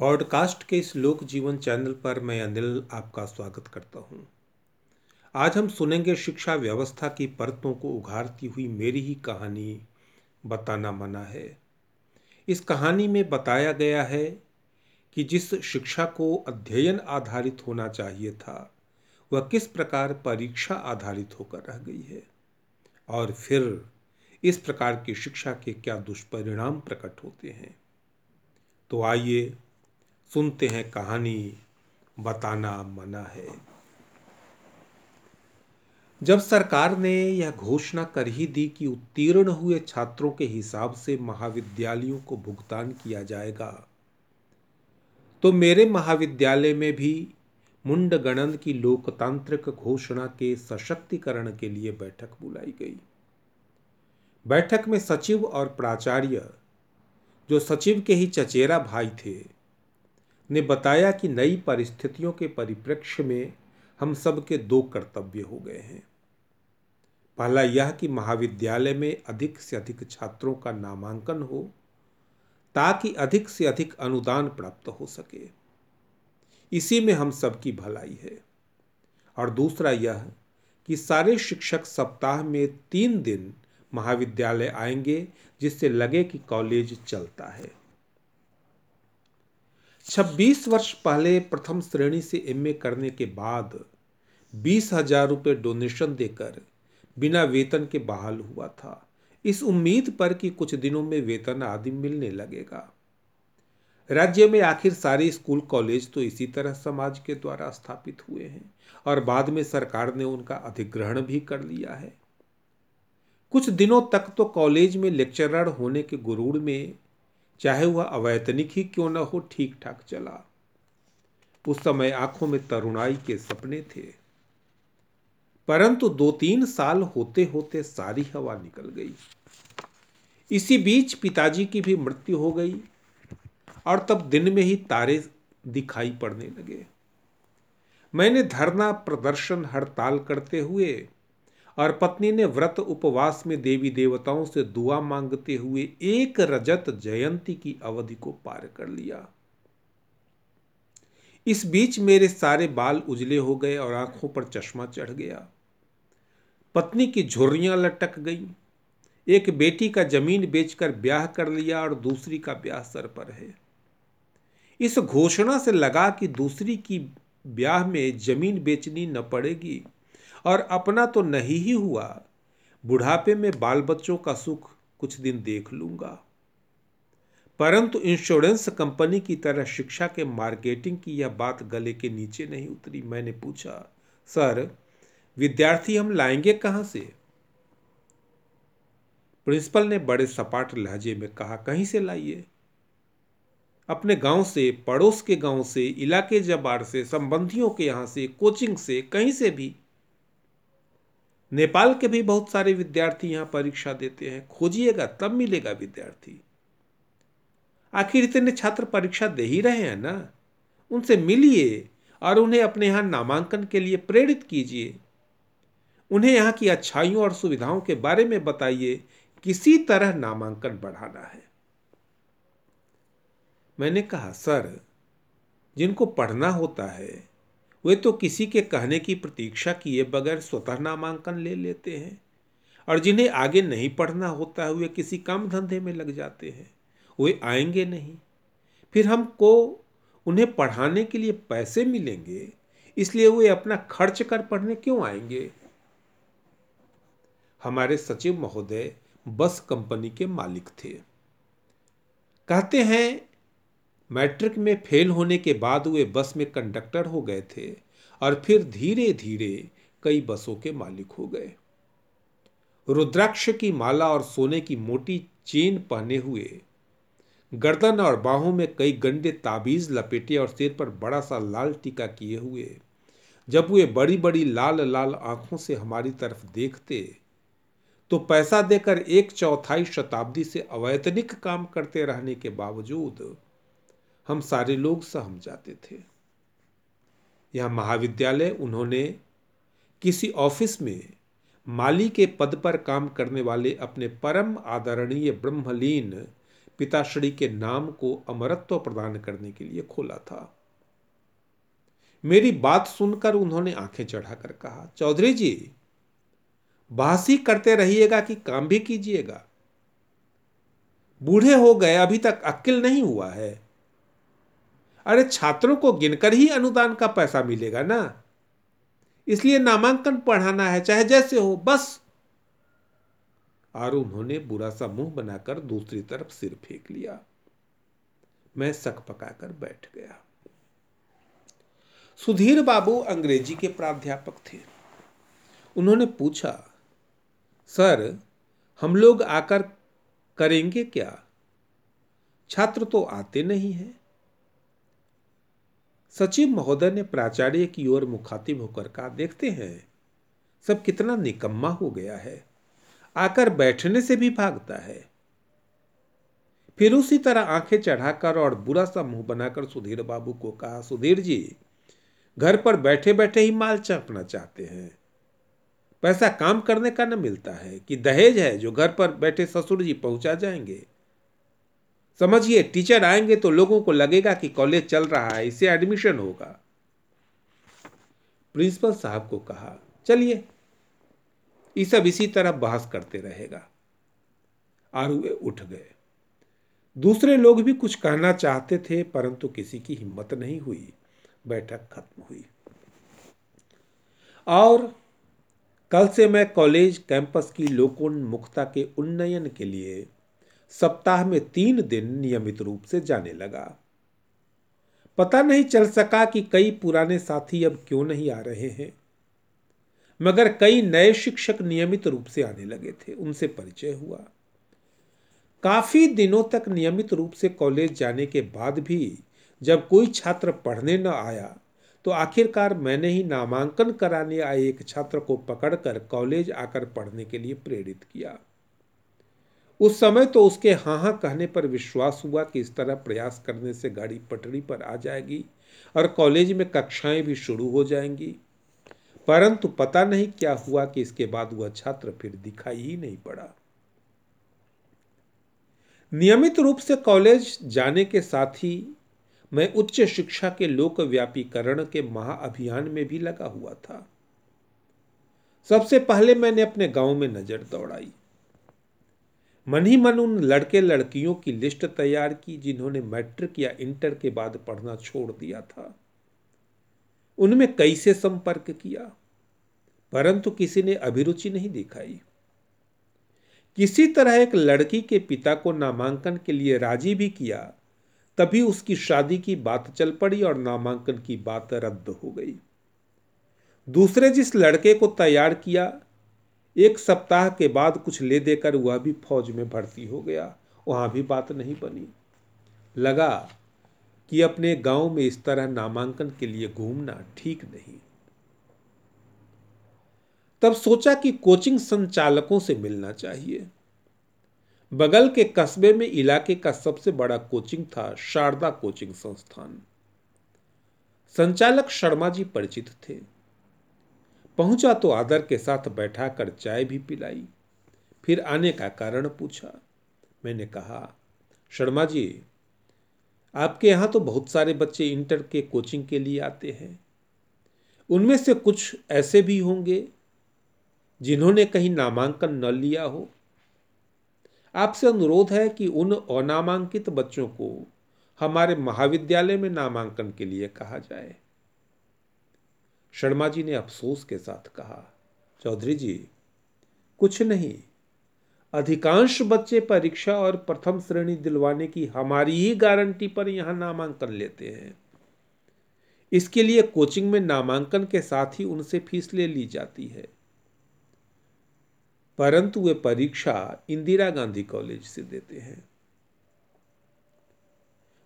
Podcast के इस लोक जीवन चैनल पर मैं अनिल आपका स्वागत करता हूँ। आज हम सुनेंगे शिक्षा व्यवस्था की परतों को उघारती हुई मेरी ही कहानी, बताना मना है इस कहानी में बताया गया है कि जिस शिक्षा को अध्ययन आधारित होना चाहिए था, वह किस प्रकार परीक्षा आधारित होकर रह गई है, और फिर इस प्रकार की शिक्षा के क्या दुष्परिणाम प्रकट होते हैं तो आइए सुनते हैं कहानी, बताना मना है। जब सरकार ने यह घोषणा कर ही दी कि उत्तीर्ण हुए छात्रों के हिसाब से महाविद्यालयों को भुगतान किया जाएगा तो मेरे महाविद्यालय में भी मुंड गणन की लोकतांत्रिक घोषणा के सशक्तिकरण के लिए बैठक बुलाई गई। बैठक में सचिव और प्राचार्य, जो सचिव के ही चचेरा भाई थे ने बताया कि नई परिस्थितियों के परिप्रेक्ष्य में हम सबके दो कर्तव्य हो गए हैं। पहला यह कि महाविद्यालय में अधिक से अधिक छात्रों का नामांकन हो, ताकि अधिक से अधिक अनुदान प्राप्त हो सके। इसी में हम सबकी भलाई है। और दूसरा यह कि सारे शिक्षक सप्ताह में तीन दिन महाविद्यालय आएँगे, जिससे लगे कि कॉलेज चलता है। छब्बीस वर्ष पहले प्रथम श्रेणी से एमए करने के बाद बीस हज़ार रुपये डोनेशन देकर बिना वेतन के बहाल हुआ था। इस उम्मीद पर कि कुछ दिनों में वेतन आदि मिलने लगेगा। राज्य में आखिर सारे स्कूल, कॉलेज तो इसी तरह समाज के द्वारा स्थापित हुए हैं और बाद में सरकार ने उनका अधिग्रहण भी कर लिया है। कुछ दिनों तक तो कॉलेज में लेक्चरर होने के गुरूर में चाहे वह अवैतनिक ही क्यों न हो ठीक ठाक चला। उस समय आँखों में तरुणाई के सपने थे। परंतु दो तीन साल होते होते सारी हवा निकल गई। इसी बीच पिताजी की भी मृत्यु हो गई और तब दिन में ही तारे दिखाई पड़ने लगे। मैंने धरना प्रदर्शन हड़ताल करते हुए और पत्नी ने व्रत उपवास में देवी देवताओं से दुआ मांगते हुए एक रजत जयंती की अवधि को पार कर लिया। इस बीच मेरे सारे बाल उजले हो गए और आँखों पर चश्मा चढ़ गया। पत्नी की झुर्रियाँ लटक गई। एक बेटी का ज़मीन बेचकर ब्याह कर लिया और दूसरी का ब्याह सर पर है। इस घोषणा से लगा कि दूसरी की ब्याह में ज़मीन बेचनी न पड़ेगी। और अपना तो नहीं ही हुआ। बुढ़ापे में बाल बच्चों का सुख कुछ दिन देख लूँगा। परंतु इंश्योरेंस कंपनी की तरह शिक्षा के मार्केटिंग की यह बात गले के नीचे नहीं उतरी। मैंने पूछा, सर, विद्यार्थी हम लाएँगे कहाँ से? प्रिंसिपल ने बड़े सपाट लहजे में कहा, कहीं से लाइए? अपने गाँव से, पड़ोस के गाँव से, इलाके जबार से, संबंधियों के यहाँ से, कोचिंग से, कहीं से भी नेपाल के भी बहुत सारे विद्यार्थी यहाँ परीक्षा देते हैं। खोजिएगा, तब मिलेगा विद्यार्थी। आखिर इतने छात्र परीक्षा दे ही रहे हैं ना? उनसे मिलिए और उन्हें अपने यहाँ नामांकन के लिए प्रेरित कीजिए। उन्हें यहाँ की अच्छाइयों और सुविधाओं के बारे में बताइए, किसी तरह नामांकन बढ़ाना है। मैंने कहा, सर, जिनको पढ़ना होता है वे तो किसी के कहने की प्रतीक्षा किए बगैर स्वतः नामांकन ले लेते हैं और जिन्हें आगे नहीं पढ़ना होता है, वे किसी काम धंधे में लग जाते हैं। वे आएँगे नहीं। फिर हमको उन्हें पढ़ाने के लिए पैसे मिलेंगे, इसलिए वे अपना खर्च कर पढ़ने क्यों आएँगे? हमारे सचिव महोदय बस कंपनी के मालिक थे। कहते हैं मैट्रिक में फेल होने के बाद वे बस में कंडक्टर हो गए थे और फिर धीरे धीरे कई बसों के मालिक हो गए। रुद्राक्ष की माला और सोने की मोटी चेन पहने हुए, गर्दन और बाहों में कई गंदे ताबीज, लपेटे और सिर पर बड़ा सा लाल टीका किए हुए, जब वे बड़ी बड़ी लाल लाल आँखों से हमारी तरफ़ देखते तो पैसा देकर एक चौथाई शताब्दी से अवैतनिक काम करते रहने के बावजूद हम सारे लोग सहम जाते थे। यह महाविद्यालय उन्होंने किसी ऑफ़िस में माली के पद पर काम करने वाले अपने परम आदरणीय ब्रह्मलीन पिताश्री के नाम को अमरत्व प्रदान करने के लिए खोला था। मेरी बात सुनकर उन्होंने आँखें चढ़ाकर कहा, चौधरी जी, बहस ही करते रहिएगा कि काम भी कीजिएगा। बूढ़े हो गए, अभी तक अक्ल नहीं हुआ है। अरे छात्रों को गिनकर ही अनुदान का पैसा मिलेगा ना। इसलिए नामांकन पढ़ाना है, चाहे जैसे हो, बस। और उन्होंने बुरा सा मुँह बनाकर दूसरी तरफ़ सिर फेंक लिया। मैं सक पकाकर बैठ गया। सुधीर बाबू अंग्रेज़ी के प्राध्यापक थे। उन्होंने पूछा, सर, हम लोग आकर करेंगे क्या? छात्र तो आते नहीं हैं। सचिव महोदय ने प्राचार्य की ओर मुखातिब होकर कहा, देखते हैं। सब कितना निकम्मा हो गया है। आकर बैठने से भी भागता है। फिर उसी तरह आँखें चढ़ाकर और बुरा सा मुँह बनाकर सुधीर बाबू को कहा, सुधीर जी, घर पर बैठे बैठे ही माल चापना चाहते हैं। पैसा काम करने का न मिलता है कि दहेज है जो घर पर बैठे ससुर जी पहुँचा जाएँगे। समझिए टीचर आएँगे तो लोगों को लगेगा कि कॉलेज चल रहा है इसे एडमिशन होगा। प्रिंसिपल साहब को कहा, चलिए। ये सब इसी तरह बहस करते रहेगा। वे उठ गए। दूसरे लोग भी कुछ कहना चाहते थे, परंतु किसी की हिम्मत नहीं हुई। बैठक खत्म हुई। और कल से मैं कॉलेज कैंपस की लोकोन्मुखता के उन्नयन के लिए सप्ताह में तीन दिन नियमित रूप से जाने लगा। पता नहीं चल सका कि कई पुराने साथी अब क्यों नहीं आ रहे हैं। मगर कई नए शिक्षक नियमित रूप से आने लगे थे, उनसे परिचय हुआ। काफ़ी दिनों तक नियमित रूप से कॉलेज जाने के बाद भी जब कोई छात्र पढ़ने न आया तो आखिरकार मैंने ही नामांकन कराने आए एक छात्र को पकड़कर कॉलेज आकर पढ़ने के लिए प्रेरित किया। उस समय तो उसके हाँ हाँ कहने पर विश्वास हुआ कि इस तरह प्रयास करने से गाड़ी पटरी पर आ जाएगी और कॉलेज में कक्षाएँ भी शुरू हो जाएँगी। परंतु पता नहीं क्या हुआ कि इसके बाद वह छात्र फिर दिखाई ही नहीं पड़ा। नियमित रूप से कॉलेज जाने के साथ ही मैं उच्च शिक्षा के लोकव्यापीकरण के महाअभियान में भी लगा हुआ था। सबसे पहले मैंने अपने गाँव में नज़र दौड़ाई। मन ही मन उन लड़के लड़कियों की लिस्ट तैयार की जिन्होंने मैट्रिक या इंटर के बाद पढ़ना छोड़ दिया था। उनमें कई से संपर्क किया? परंतु किसी ने अभिरुचि नहीं दिखाई। किसी तरह एक लड़की के पिता को नामांकन के लिए राज़ी भी किया, तभी उसकी शादी की बात चल पड़ी और नामांकन की बात रद्द हो गई। दूसरे जिस लड़के को तैयार किया एक सप्ताह के बाद कुछ ले देकर वह भी फौज में भर्ती हो गया। वहाँ भी बात नहीं बनी। लगा कि अपने गाँव में इस तरह नामांकन के लिए घूमना ठीक नहीं। तब सोचा कि कोचिंग संचालकों से मिलना चाहिए। बगल के कस्बे में इलाके का सबसे बड़ा कोचिंग था शारदा कोचिंग संस्थान। संचालक शर्मा जी परिचित थे। पहुँचा तो आदर के साथ बैठा कर चाय भी पिलाई। फिर आने का कारण पूछा। मैंने कहा, शर्मा जी, आपके यहाँ तो बहुत सारे बच्चे इंटर के कोचिंग के लिए आते हैं। उनमें से कुछ ऐसे भी होंगे जिन्होंने कहीं नामांकन न लिया हो। आपसे अनुरोध है कि उन अनामांकित बच्चों को हमारे महाविद्यालय में नामांकन के लिए कहा जाए। शर्मा जी ने अफसोस के साथ कहा, चौधरी जी, कुछ नहीं। अधिकांश बच्चे परीक्षा और प्रथम श्रेणी दिलवाने की हमारी ही गारंटी पर यहाँ नामांकन लेते हैं। इसके लिए कोचिंग में नामांकन के साथ ही उनसे फ़ीस ले ली जाती है। परंतु वे परीक्षा इंदिरा गांधी कॉलेज से देते हैं।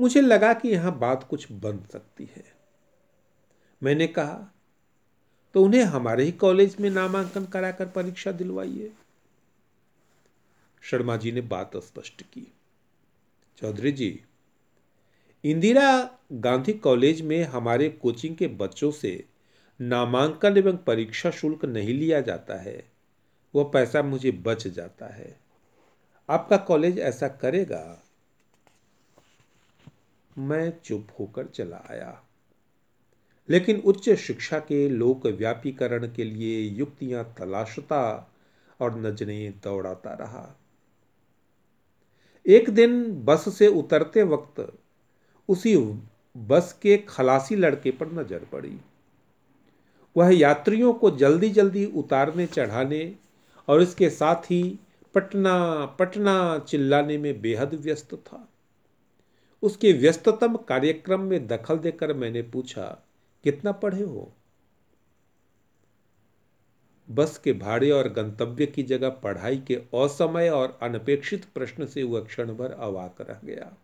मुझे लगा कि यहाँ बात कुछ बन सकती है। मैंने कहा तो उन्हें हमारे ही कॉलेज में नामांकन कराकर परीक्षा दिलवाइए शर्मा जी ने बात स्पष्ट की। चौधरी जी, इंदिरा गांधी कॉलेज में हमारे कोचिंग के बच्चों से नामांकन एवं परीक्षा शुल्क नहीं लिया जाता है। वह पैसा मुझे बच जाता है। आपका कॉलेज ऐसा करेगा? मैं चुप होकर चला आया। लेकिन उच्च शिक्षा के लोक व्यापीकरण के लिए युक्तियाँ तलाशता और नज़रें दौड़ाता रहा। एक दिन बस से उतरते वक्त उसी बस के खलासी लड़के पर नज़र पड़ी। वह यात्रियों को जल्दी जल्दी उतारने, चढ़ाने और इसके साथ ही पटना पटना चिल्लाने में बेहद व्यस्त था। उसके व्यस्ततम कार्यक्रम में दखल देकर मैंने पूछा कितना पढ़े हो? बस के भाड़े और गंतव्य की जगह पढ़ाई के असमय और अनपेक्षित प्रश्न से वह क्षण भर अवाक रह गया।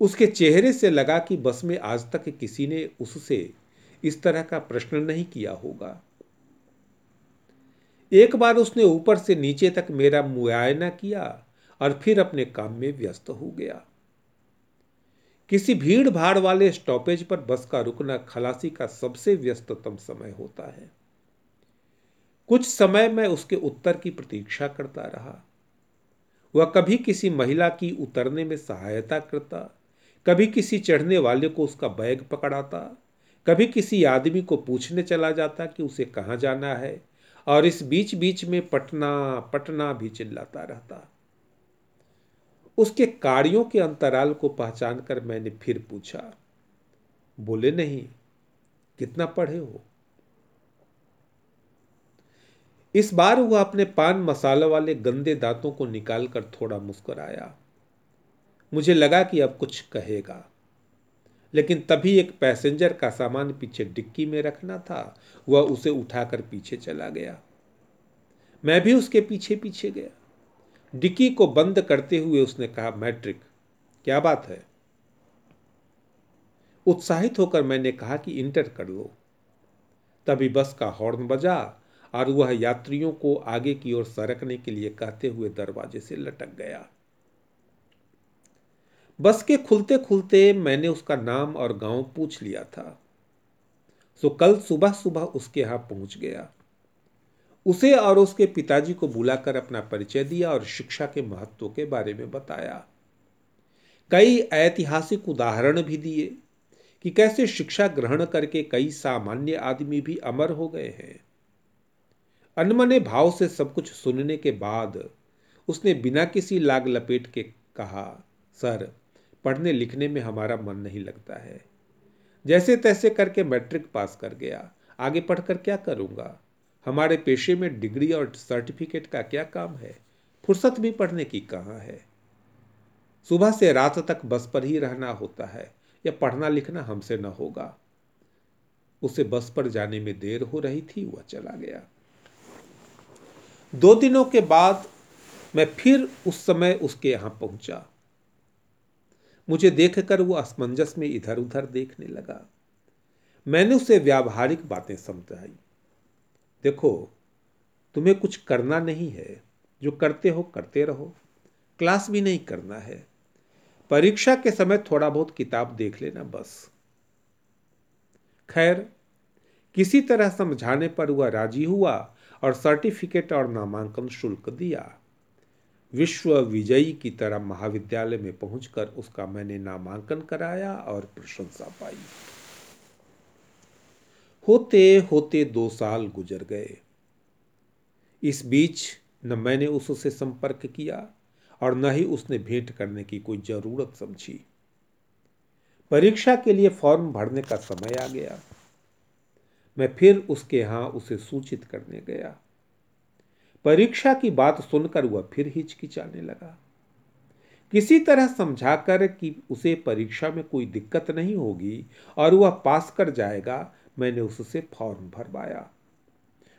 उसके चेहरे से लगा कि बस में आज तक किसी ने उससे इस तरह का प्रश्न नहीं किया होगा। एक बार उसने ऊपर से नीचे तक मेरा मुआयना किया और फिर अपने काम में व्यस्त हो गया। किसी भीड़ भाड़ वाले स्टॉपेज पर बस का रुकना खलासी का सबसे व्यस्ततम समय होता है। कुछ समय मैं उसके उत्तर की प्रतीक्षा करता रहा। वह कभी किसी महिला की उतरने में सहायता करता, कभी किसी चढ़ने वाले को उसका बैग पकड़ाता, कभी किसी आदमी को पूछने चला जाता कि उसे कहाँ जाना है, और इस बीच बीच में पटना पटना भी चिल्लाता रहता। उसके कार्यों के अंतराल को पहचान कर मैंने फिर पूछा, बोले, नहीं, कितना पढ़े हो? इस बार वह अपने पान मसाला वाले गंदे दांतों को निकालकर थोड़ा मुस्कुराया। मुझे लगा कि अब कुछ कहेगा, लेकिन तभी एक पैसेंजर का सामान पीछे डिक्की में रखना था, वह उसे उठाकर पीछे चला गया। मैं भी उसके पीछे पीछे गया। डिक्की को बंद करते हुए उसने कहा, मैट्रिक, क्या बात है? उत्साहित होकर मैंने कहा कि, इंटर कर लो। तभी बस का हॉर्न बजा और वह यात्रियों को आगे की ओर सरकने के लिए कहते हुए दरवाजे से लटक गया। बस के खुलते खुलते मैंने उसका नाम और गाँव पूछ लिया था। सो कल सुबह सुबह उसके यहाँ पहुँच गया। उसे और उसके पिताजी को बुलाकर अपना परिचय दिया और शिक्षा के महत्व के बारे में बताया। कई ऐतिहासिक उदाहरण भी दिए कि कैसे शिक्षा ग्रहण करके कई सामान्य आदमी भी अमर हो गए हैं। अनमने भाव से सब कुछ सुनने के बाद उसने बिना किसी लाग लपेट के कहा, सर, पढ़ने लिखने में हमारा मन नहीं लगता है। जैसे तैसे करके मैट्रिक पास कर गया। आगे पढ़कर क्या करूँगा? हमारे पेशे में डिग्री और सर्टिफिकेट का क्या काम है? फुर्सत भी पढ़ने की कहाँ है? सुबह से रात तक बस पर ही रहना होता है, या पढ़ना लिखना हमसे न होगा। उसे बस पर जाने में देर हो रही थी, वह चला गया। दो दिनों के बाद मैं फिर उस समय उसके यहाँ पहुँचा। मुझे देखकर वो असमंजस में इधर उधर देखने लगा। मैंने उसे व्यावहारिक बातें समझाई। देखो, तुम्हें कुछ करना नहीं है। जो करते हो, करते रहो। क्लास भी नहीं करना है। परीक्षा के समय थोड़ा बहुत किताब देख लेना बस। खैर, किसी तरह समझाने पर वह राज़ी हुआ और सर्टिफिकेट और नामांकन शुल्क दिया। विश्व विजयी की तरह महाविद्यालय में पहुंचकर उसका मैंने नामांकन कराया और प्रशंसा पाई। होते होते दो साल गुजर गए। इस बीच न मैंने उससे संपर्क किया और न ही उसने भेंट करने की कोई ज़रूरत समझी। परीक्षा के लिए फॉर्म भरने का समय आ गया। मैं फिर उसके यहाँ उसे सूचित करने गया। परीक्षा की बात सुनकर वह फिर हिचकिचाने लगा। किसी तरह समझाकर कि उसे परीक्षा में कोई दिक्कत नहीं होगी और वह पास कर जाएगा मैंने उससे फॉर्म भरवाया।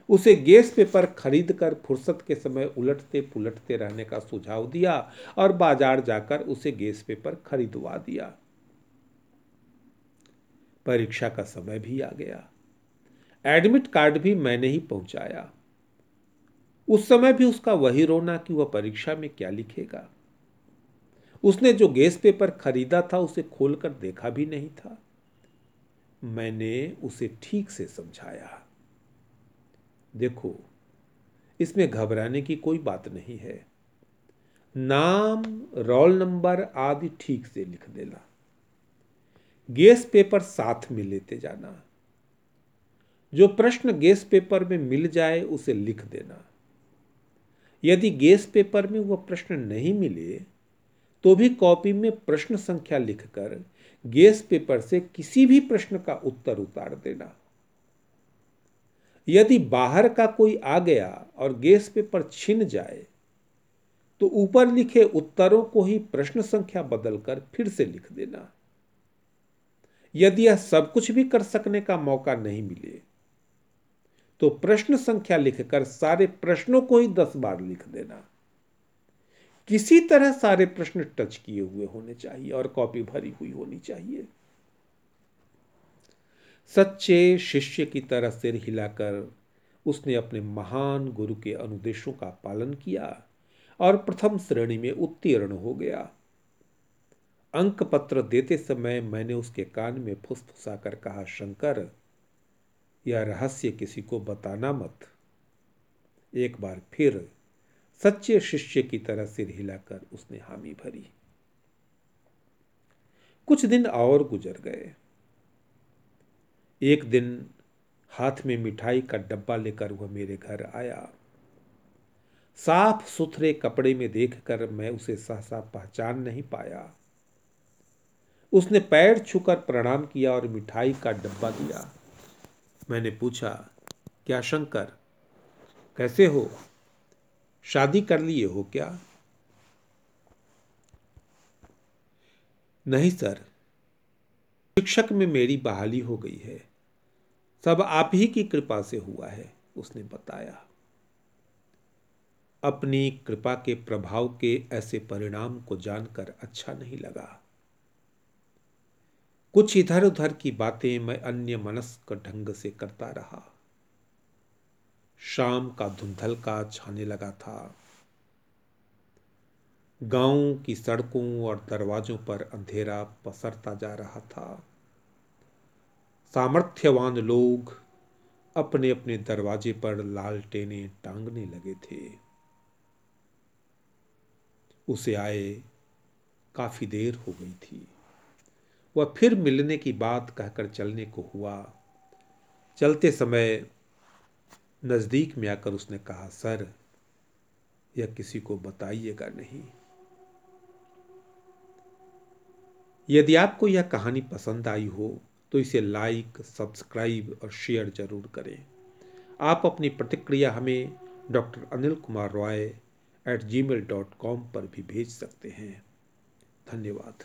उसे गैस पेपर खरीद कर फुर्सत के समय उलटते पुलटते रहने का सुझाव दिया और बाज़ार जाकर उसे गैस पेपर खरीदवा दिया। परीक्षा का समय भी आ गया। एडमिट कार्ड भी मैंने ही पहुँचाया। उस समय भी उसका वही रोना कि वह परीक्षा में क्या लिखेगा। उसने जो गैस पेपर खरीदा था उसे खोलकर देखा भी नहीं था। मैंने उसे ठीक से समझाया। देखो, इसमें घबराने की कोई बात नहीं है। नाम, रोल नंबर आदि ठीक से लिख देना। गैस पेपर साथ में लेते जाना। जो प्रश्न गैस पेपर में मिल जाए उसे लिख देना। यदि गैस पेपर में वह प्रश्न नहीं मिले तो भी कॉपी में प्रश्न संख्या लिखकर गैस पेपर से किसी भी प्रश्न का उत्तर उतार देना। यदि बाहर का कोई आ गया और गैस पेपर छिन जाए तो ऊपर लिखे उत्तरों को ही प्रश्न संख्या बदलकर फिर से लिख देना। यदि यह सब कुछ भी कर सकने का मौका नहीं मिले तो प्रश्न संख्या लिखकर सारे प्रश्नों को ही दस बार लिख देना। किसी तरह सारे प्रश्न टच किए हुए होने चाहिए और कॉपी भरी हुई होनी चाहिए। सच्चे शिष्य की तरह सिर हिलाकर उसने अपने महान गुरु के अनुदेशों का पालन किया और प्रथम श्रेणी में उत्तीर्ण हो गया। अंक पत्र देते समय मैंने उसके कान में फुसफुसा कर कहा, शंकर, यह रहस्य किसी को बताना मत। एक बार फिर सच्चे शिष्य की तरह सिर हिलाकर उसने हामी भरी। कुछ दिन और गुजर गए। एक दिन हाथ में मिठाई का डब्बा लेकर वह मेरे घर आया। साफ़ सुथरे कपड़े में देखकर मैं उसे सहसा पहचान नहीं पाया। उसने पैर छूकर प्रणाम किया और मिठाई का डब्बा दिया। मैंने पूछा, क्या शंकर, कैसे हो? शादी कर लिए हो क्या? नहीं सर। शिक्षक में मेरी बहाली हो गई है। सब आप ही की कृपा से हुआ है, उसने बताया। अपनी कृपा के प्रभाव के ऐसे परिणाम को जानकर अच्छा नहीं लगा। कुछ इधर उधर की बातें मैं अन्य मनस्क ढंग से करता रहा। शाम का धुंधल का छाने लगा था। गाँव की सड़कों और दरवाजों पर अंधेरा पसरता जा रहा था। सामर्थ्यवान लोग अपने अपने दरवाजे पर लालटेने टांगने लगे थे। उसे आए काफ़ी देर हो गई थी। वह फिर मिलने की बात कहकर चलने को हुआ। चलते समय नज़दीक में आकर उसने कहा, सर, यह किसी को बताइएगा नहीं। यदि आपको यह कहानी पसंद आई हो तो इसे लाइक सब्सक्राइब और शेयर ज़रूर करें। आप अपनी प्रतिक्रिया हमें doctor Anil Kumar Roy at Gmail dot com पर भी भेज सकते हैं। धन्यवाद।